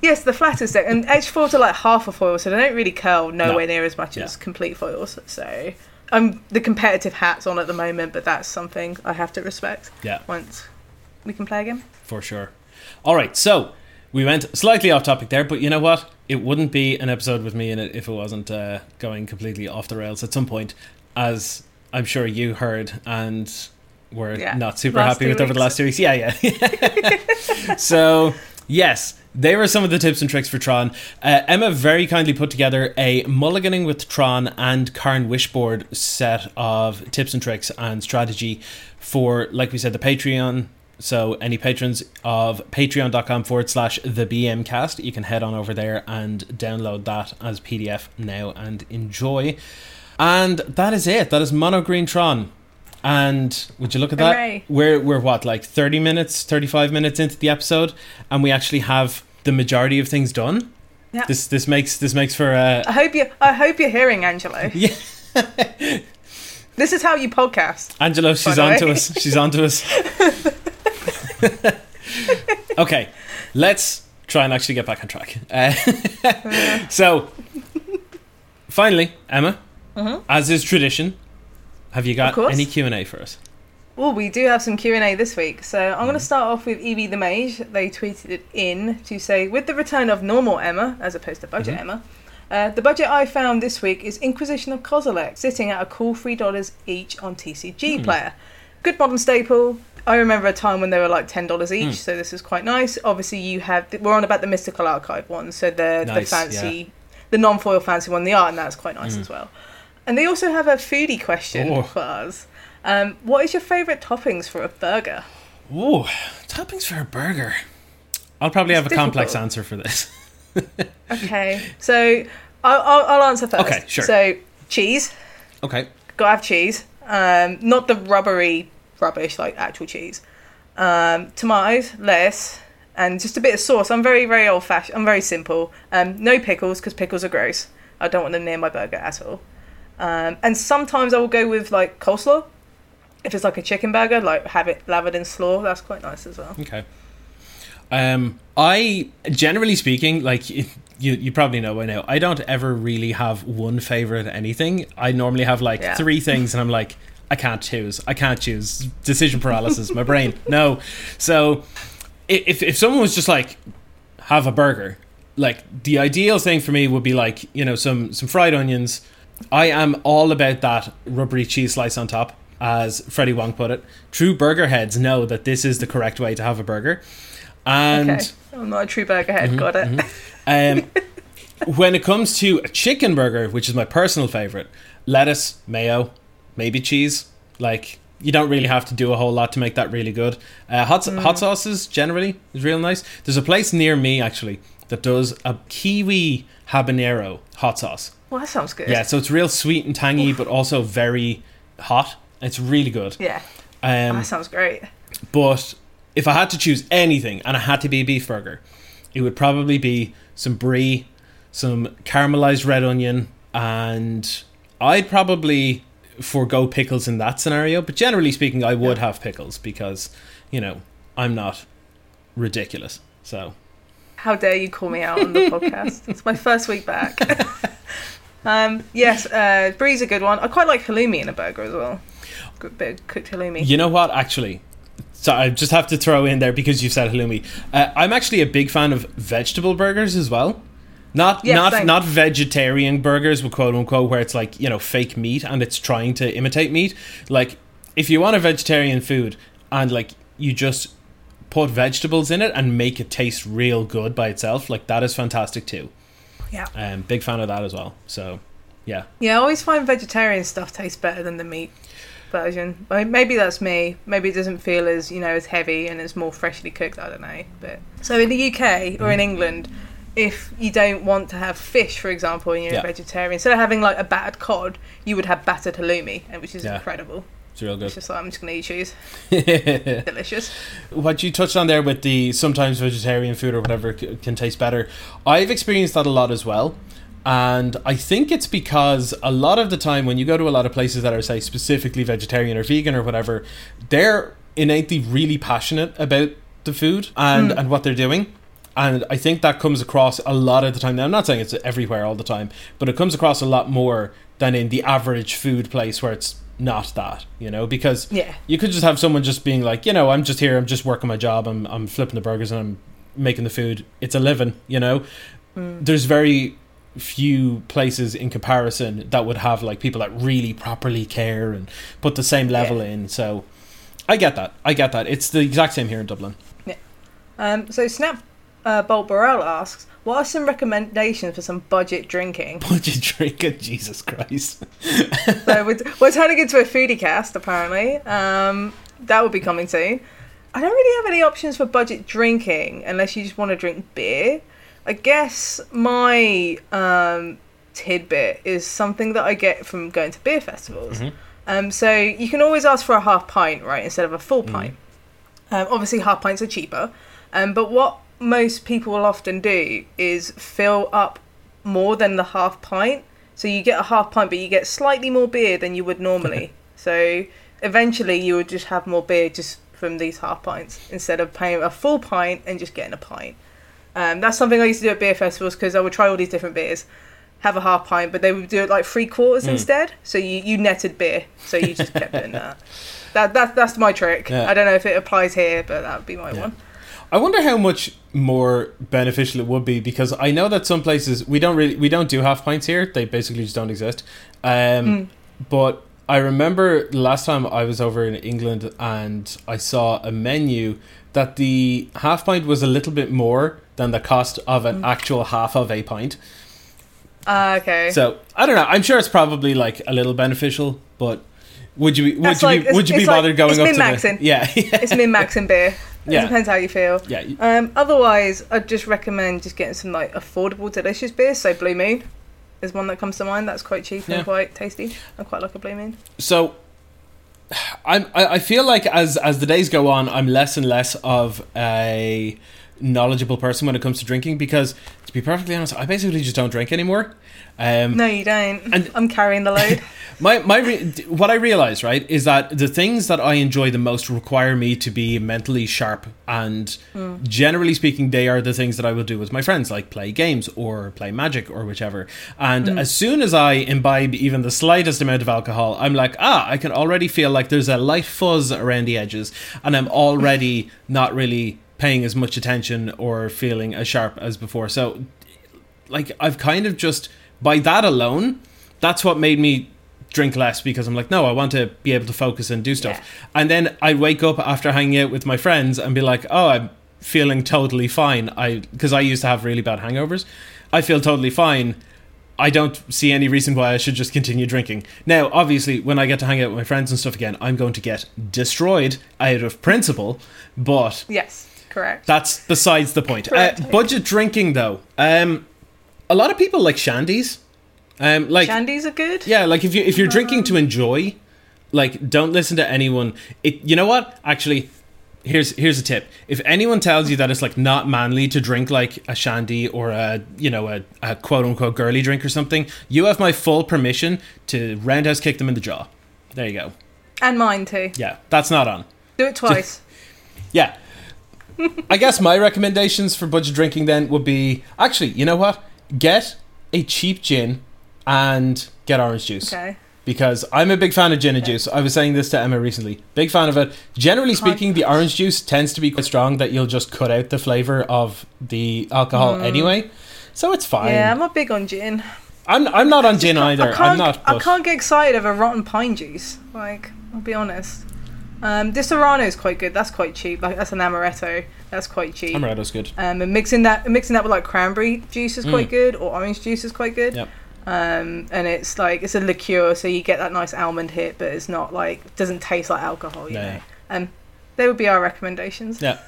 yes, the flattest deck, and edge foils are like half a foil, so they don't really curl nowhere near as much Yeah. as complete foils. So I'm the competitive hats on at the moment, but that's something I have to respect yeah, once we can play again. for sure. All right, so we went slightly off topic there, but you know what? It wouldn't be an episode with me in it if it wasn't uh, going completely off the rails at some point, as I'm sure you heard and were Yeah. not super Last happy with over the last two weeks. Yeah, yeah. so Yes, they were some of the tips and tricks for Tron. Uh, Emma very kindly put together a mulliganing with Tron and Karn Wishboard set of tips and tricks and strategy for, like we said, the Patreon. So, any patrons of patreon.com forward slash the BMcast, you can head on over there and download that as PDF now and enjoy. And that is it. That is Mono Green Tron. And would you look at that? Hooray. We're we're what like thirty minutes, thirty five minutes into the episode, and we actually have the majority of things done. Yeah. This this makes this makes for a I hope you. I hope you're hearing Angelo. yeah. This is how you podcast. Angelo, she's on to us. She's on to us. okay, let's try and actually get back on track. Uh, so, finally, Emma, as is tradition, have you got any Q and A for us? Well, we do have some Q and A this week, so I'm going to start off with Evie the Mage. They tweeted it in to say, with the return of normal Emma as opposed to budget Emma, uh, the budget I found this week is Inquisition of Kozilek, sitting at a cool three dollars each on TCG Player. Good modern staple. I remember a time when they were like ten dollars each, so this is quite nice. Obviously, you have we're on about the Mystical Archive one, so the the Nice, fancy, the non-foil fancy one, the art, and that's quite nice as well. And they also have a foodie question Oh. for us. Um, what is your favourite toppings for a burger? Ooh, toppings for a burger. I'll probably have It's a complex answer for this. Okay, so I'll, I'll, I'll answer first. Okay, sure. So cheese, Okay. gotta have cheese. Um, not the rubbery rubbish like actual cheese. Um, tomatoes, lettuce, and just a bit of sauce. I'm very very old fashioned. I'm very simple. Um, no pickles because pickles are gross. I don't want them near my burger at all. Um, and sometimes I will go with like coleslaw. If it's like a chicken burger, like have it lathered in slaw. That's quite nice as well. Okay. Um, I generally speaking, like you, you probably know by now, I don't ever really have one favorite anything. I normally have like Yeah. three things, and I'm like, I can't choose. I can't choose. Decision paralysis. my brain, no. So, if if someone was just like, have a burger, like the ideal thing for me would be like you know some some fried onions. I am all about that rubbery cheese slice on top, as Freddie Wong put it. True burger heads know that this is the correct way to have a burger. And Okay, I'm not a true burger head. Mm-hmm, Got it. um, when it comes to a chicken burger, which is my personal favorite, lettuce, mayo, maybe cheese. Like you don't really have to do a whole lot to make that really good. Uh, hot hot sauces generally is real nice. There's a place near me actually that does a kiwi habanero hot sauce. Well, that sounds good. Yeah, so it's real sweet and tangy, but also very hot. It's really good. Yeah. Um, that sounds great. but if I had to choose anything and it had to be a beef burger, it would probably be some brie, some caramelized red onion, and I'd probably forego pickles in that scenario. But generally speaking, I would have pickles because, you know, I'm not ridiculous. So, How dare you call me out on the podcast? It's my first week back. um, yes, uh, brie's a good one. I quite like halloumi in a burger as well. Good bit of cooked halloumi. you know what, actually? So I just have to throw in there because you said halloumi. Uh, I'm actually a big fan of vegetable burgers as well. Not Yeah, not same. not vegetarian burgers with quote unquote where it's like you know fake meat and it's trying to imitate meat. Like if you want a vegetarian food and like you just put vegetables in it and make it taste real good by itself, like that is fantastic too. Yeah. Um, big fan of that as well. So yeah, Yeah, I always find vegetarian stuff tastes better than the meat version. I mean, maybe that's me. Maybe it doesn't feel as you know as heavy and it's more freshly cooked. I don't know. But so in the UK or in England, if you don't want to have fish, for example, and you're Yeah. a vegetarian, instead of having like a battered cod, you would have battered halloumi, which is Yeah. incredible. it's real It's good. just like I'm just gonna eat cheese. Delicious. what you touched on there with the sometimes vegetarian food or whatever c- can taste better i've experienced that a lot as well and i think it's because a lot of the time when you go to a lot of places that are say specifically vegetarian or vegan or whatever they're innately really passionate about the food and hmm. and what they're doing and I think that comes across a lot of the time. Now, I'm not saying it's everywhere all the time, but it comes across a lot more than in the average food place where it's not that, you know, because Yeah. you could just have someone just being like, you know, I'm just here, I'm just working my job, I'm, I'm flipping the burgers and I'm making the food. It's a living, you know. There's very few places in comparison that would have like people that really properly care and put the same level Yeah. in. So I get that. I get that. It's the exact same here in Dublin. Um, so Snap uh, Bolt Burrell asks, "What are some recommendations for some budget drinking?" Budget drinking, Jesus Christ. so we're, we're turning into a foodie cast, apparently. Um, that will be coming soon. I don't really have any options for budget drinking unless you just want to drink beer. I guess my um, tidbit is something that I get from going to beer festivals. Mhm. Um, so you can always ask for a half pint, right, instead of a full Mm. pint. Um, obviously, half pints are cheaper. Um, but what most people will often do is fill up more than the half pint. So you get a half pint, but you get slightly more beer than you would normally. so eventually, you would just have more beer just from these half pints instead of paying a full pint and just getting a pint. Um, that's something I used to do at beer festivals because I would try all these different beers, have a half pint, but they would do it like three quarters Mm. instead. So you, you netted beer, so you just kept doing that. That, that that's my trick. Yeah. I don't know if it applies here, but that would be my Yeah. one. I wonder how much more beneficial it would be because I know that some places we don't really we don't do half pints here. They basically just don't exist. Um, Mm. But I remember last time I was over in England and I saw a menu that the half pint was a little bit more than the cost of Mm. an actual half of a pint. Ah, okay. So I don't know. I'm sure it's probably like a little beneficial, but would you be, would That's you like- be, would you be it's like- bothered going up to min-maxing. the yeah it's min max in beer. It Yeah. depends how you feel. yeah Um, otherwise, I'd just recommend just getting some like affordable, delicious beers. So Blue Moon is one that comes to mind. That's quite cheap Yeah. and quite tasty. I quite like a Blue Moon. so I'm I, I feel like as as the days go on, I'm less and less of a knowledgeable person when it comes to drinking because to be perfectly honest, I basically just don't drink anymore. Um, No, you don't. And- I'm carrying the load. my my re- what I realize right is that the things that I enjoy the most require me to be mentally sharp, and generally speaking, they are the things that I will do with my friends, like play games or play Magic or whichever. And as soon as I imbibe even the slightest amount of alcohol, I'm like, ah, I can already feel like there's a light fuzz around the edges, and I'm already not really paying as much attention or feeling as sharp as before. So like I've kind of just by that alone, that's what made me drink less because I'm like, no, I want to be able to focus and do stuff. Yeah. And then I wake up after hanging out with my friends and be like, oh, I'm feeling totally fine. I because I used to have really bad hangovers. I feel totally fine. I don't see any reason why I should just continue drinking. Now, obviously, when I get to hang out with my friends and stuff again, I'm going to get destroyed out of principle, but yes, correct. that's besides the point. Uh, budget drinking, though, um, a lot of people like shandies. Um, like Shandies are good. yeah, like if you if you're drinking to enjoy, like don't listen to anyone. It you know what? Actually, here's here's a tip. If anyone tells you that it's like not manly to drink like a shandy or a you know a, a quote unquote girly drink or something, you have my full permission to roundhouse kick them in the jaw. There you go. And mine too. Yeah, that's not on. Do it twice. Yeah. I guess my recommendations for budget drinking then would be actually, you know what? Get a cheap gin and get orange juice. Okay. Because I'm a big fan of gin and juice. I was saying this to Emma recently. Big fan of it. Generally speaking, the orange juice tends to be quite strong that you'll just cut out the flavour of the alcohol anyway. So it's fine. Mm. Yeah, I'm not big on gin. I'm I'm not on gin either. I can't, I'm not I can't get excited over rotten pine juice. Like, I'll be honest. Um, Disaronno is quite good. That's quite cheap. Like that's an amaretto. That's quite cheap. Amaretto's good. Um, and mixing that mixing that with like cranberry juice is quite good, or orange juice is quite good. Mm. Yep. Um, and it's like it's a liqueur, so you get that nice almond hit, but it's not like doesn't taste like alcohol. You No. know. Um, they would be our recommendations. Yeah.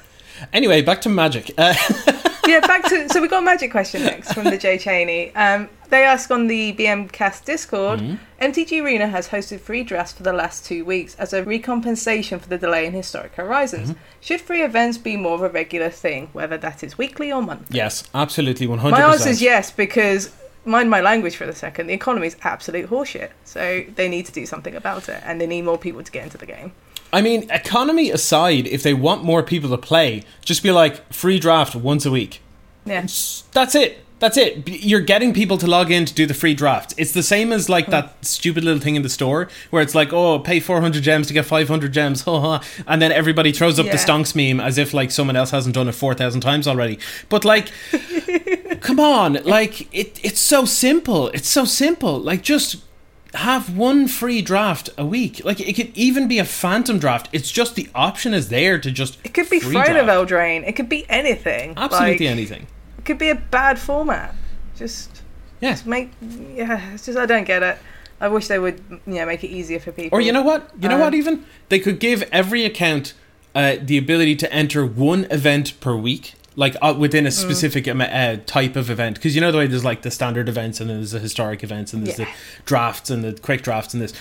Anyway, back to magic. Uh, yeah, back to so we got a magic question next from the Jay Cheney. Um, they ask on the BM Cast Discord. MTG Arena has hosted free drafts for the last two weeks as a recompensation for the delay in Historic Horizons. Mm-hmm. Should free events be more of a regular thing, whether that is weekly or monthly? yes, absolutely, 100%. My answer is yes because mind my language for the second. The economy is absolute horseshit, so they need to do something about it, and they need more people to get into the game. I mean, economy aside, if they want more people to play, just be like free draft once a week. Yeah, That's it. That's it. You're getting people to log in to do the free draft. It's the same as Hmm. like that stupid little thing in the store where it's like, oh, pay 400 gems to get 500 gems, and then everybody throws up Yeah. the stonks meme as if like someone else hasn't done it 4,000 times already. But like, come on, like it. It's so simple. It's so simple. Like just have one free draft a week. Like it could even be a phantom draft. It's just the option is there to just. It could be Throne of draft. Eldraine. It could be anything. Absolutely Like, anything. Could be a bad format. Just Yeah. make yeah. It's just I don't get it. I wish they would you know make it easier for people. Or you know what? You know Um, what? Even they could give every account uh, the ability to enter one event per week, like uh, within Mm. a specific um, uh, type of event. Because you know the way there's like the standard events and then there's the historic events and there's Yeah. the drafts and the quick drafts and this.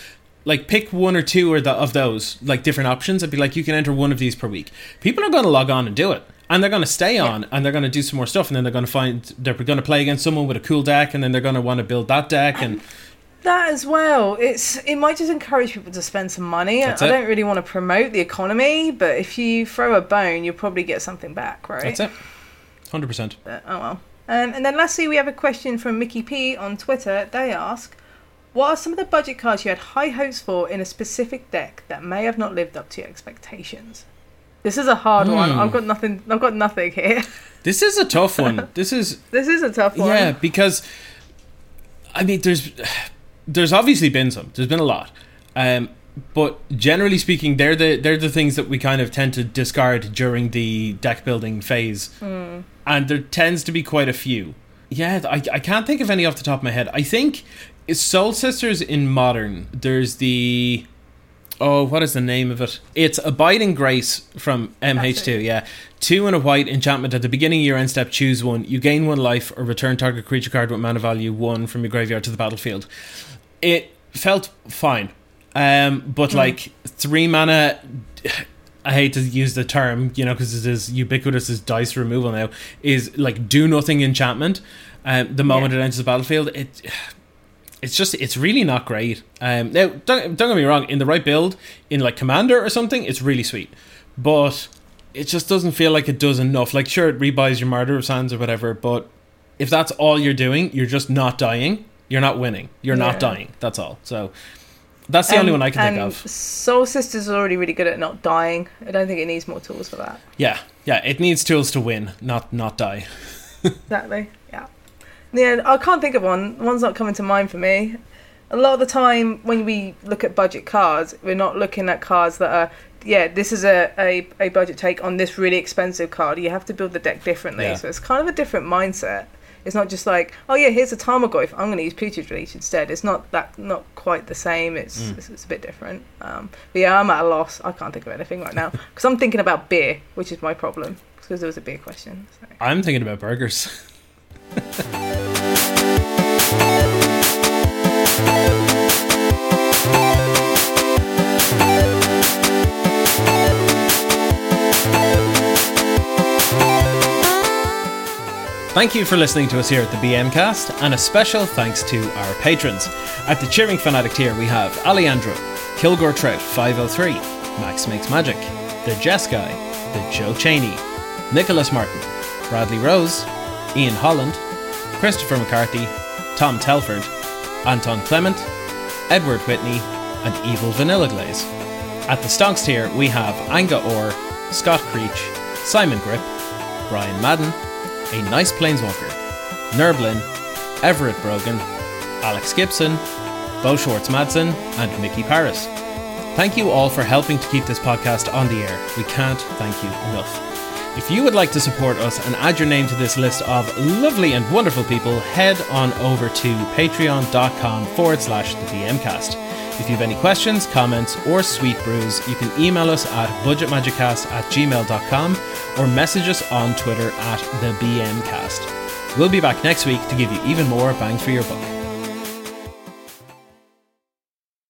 Like pick one or two or the, of those like different options and be like you can enter one of these per week. People are going to log on and do it. And they're going to stay on, and they're going to do some more stuff, and then they're going to find they're going to play against someone with a cool deck, and then they're going to want to build that deck, and that as well. It's it might just encourage people to spend some money. I don't really want to promote the economy, but if you throw a bone, you'll probably get something back, right? that's it, hundred percent. But, oh well. Um, and then lastly, we have a question from Mickey P on Twitter. They ask, "What are some of the budget cards you had high hopes for in a specific deck that may have not lived up to your expectations?" This is a hard one. Hmm. I've got nothing. I've got nothing here. This is a tough one. This is this is a tough one. Yeah, because I mean, there's there's obviously been some. There's been a lot, um, but generally speaking, they're the they're the things that we kind of tend to discard during the deck building phase, and there tends to be quite a few. Yeah, I I can't think of any off the top of my head. I think Soul Sisters in modern. There's the Oh, what is the name of it? It's Abiding Grace from MH2, yeah. Two and a white enchantment at the beginning of your end step, choose one. You gain one life or return target creature card with mana value one from your graveyard to the battlefield. It felt fine. Um, but like three mana I hate to use the term, you know, because it is ubiquitous as dice removal now, is like do nothing enchantment. Um, the moment it enters the battlefield, it it's just it's really not great. Um, now don't, don't get me wrong, in the right build, in like commander or something, it's really sweet, but it just doesn't feel like it does enough. Like sure, it rebuys your Martyr of Sands or whatever, but if that's all you're doing, you're just not dying. You're not winning. You're not dying. That's all. So that's the only Um, one I can think of. Soul Sisters is already really good at not dying. I don't think it needs more tools for that. Yeah, yeah. It needs tools to win, not not die. Exactly. Yeah. I can't think of one. One's not coming to mind for me. A lot of the time, when we look at budget cards, we're not looking at cards that are, yeah, this is a, a, a budget take on this really expensive card. You have to build the deck differently. Yeah. So it's kind of a different mindset. It's not just like, oh yeah, here's a Tarmogoyf. I'm going to use Peter's Release instead. It's not that, not quite the same. It's Mm. it's, it's a bit different. Um, but yeah, I'm at a loss. I can't think of anything right now because I'm thinking about beer, which is my problem because there was a beer question. So. I'm thinking about burgers. Thank you for listening to us here at the BM Cast, and a special thanks to our patrons. At the Cheering Fanatic tier, we have Alejandro, Kilgore Trout 503, Max Makes Magic, the Jess Guy, the Joe Cheney, Nicholas Martin, Bradley Rose, Ian Holland, Christopher McCarthy, Tom Telford, Anton Clement, Edward Whitney, and Evil Vanilla Glaze. At the Stonks tier, we have Anga Orr, Scott Creech, Simon Grip, Brian Madden, A Nice Planeswalker, Nerblin, Everett Brogan, Alex Gibson, Bo Schwartz Madsen, and Mickey Paris. Thank you all for helping to keep this podcast on the air. We can't thank you enough. If you would like to support us and add your name to this list of lovely and wonderful people, head on over to patreon.com forward slash the BMcast. If you have any questions, comments, or sweet brews, you can email us at budgetmagiccast at gmail.com or message us on Twitter at the BMcast. We'll be back next week to give you even more bang for your buck.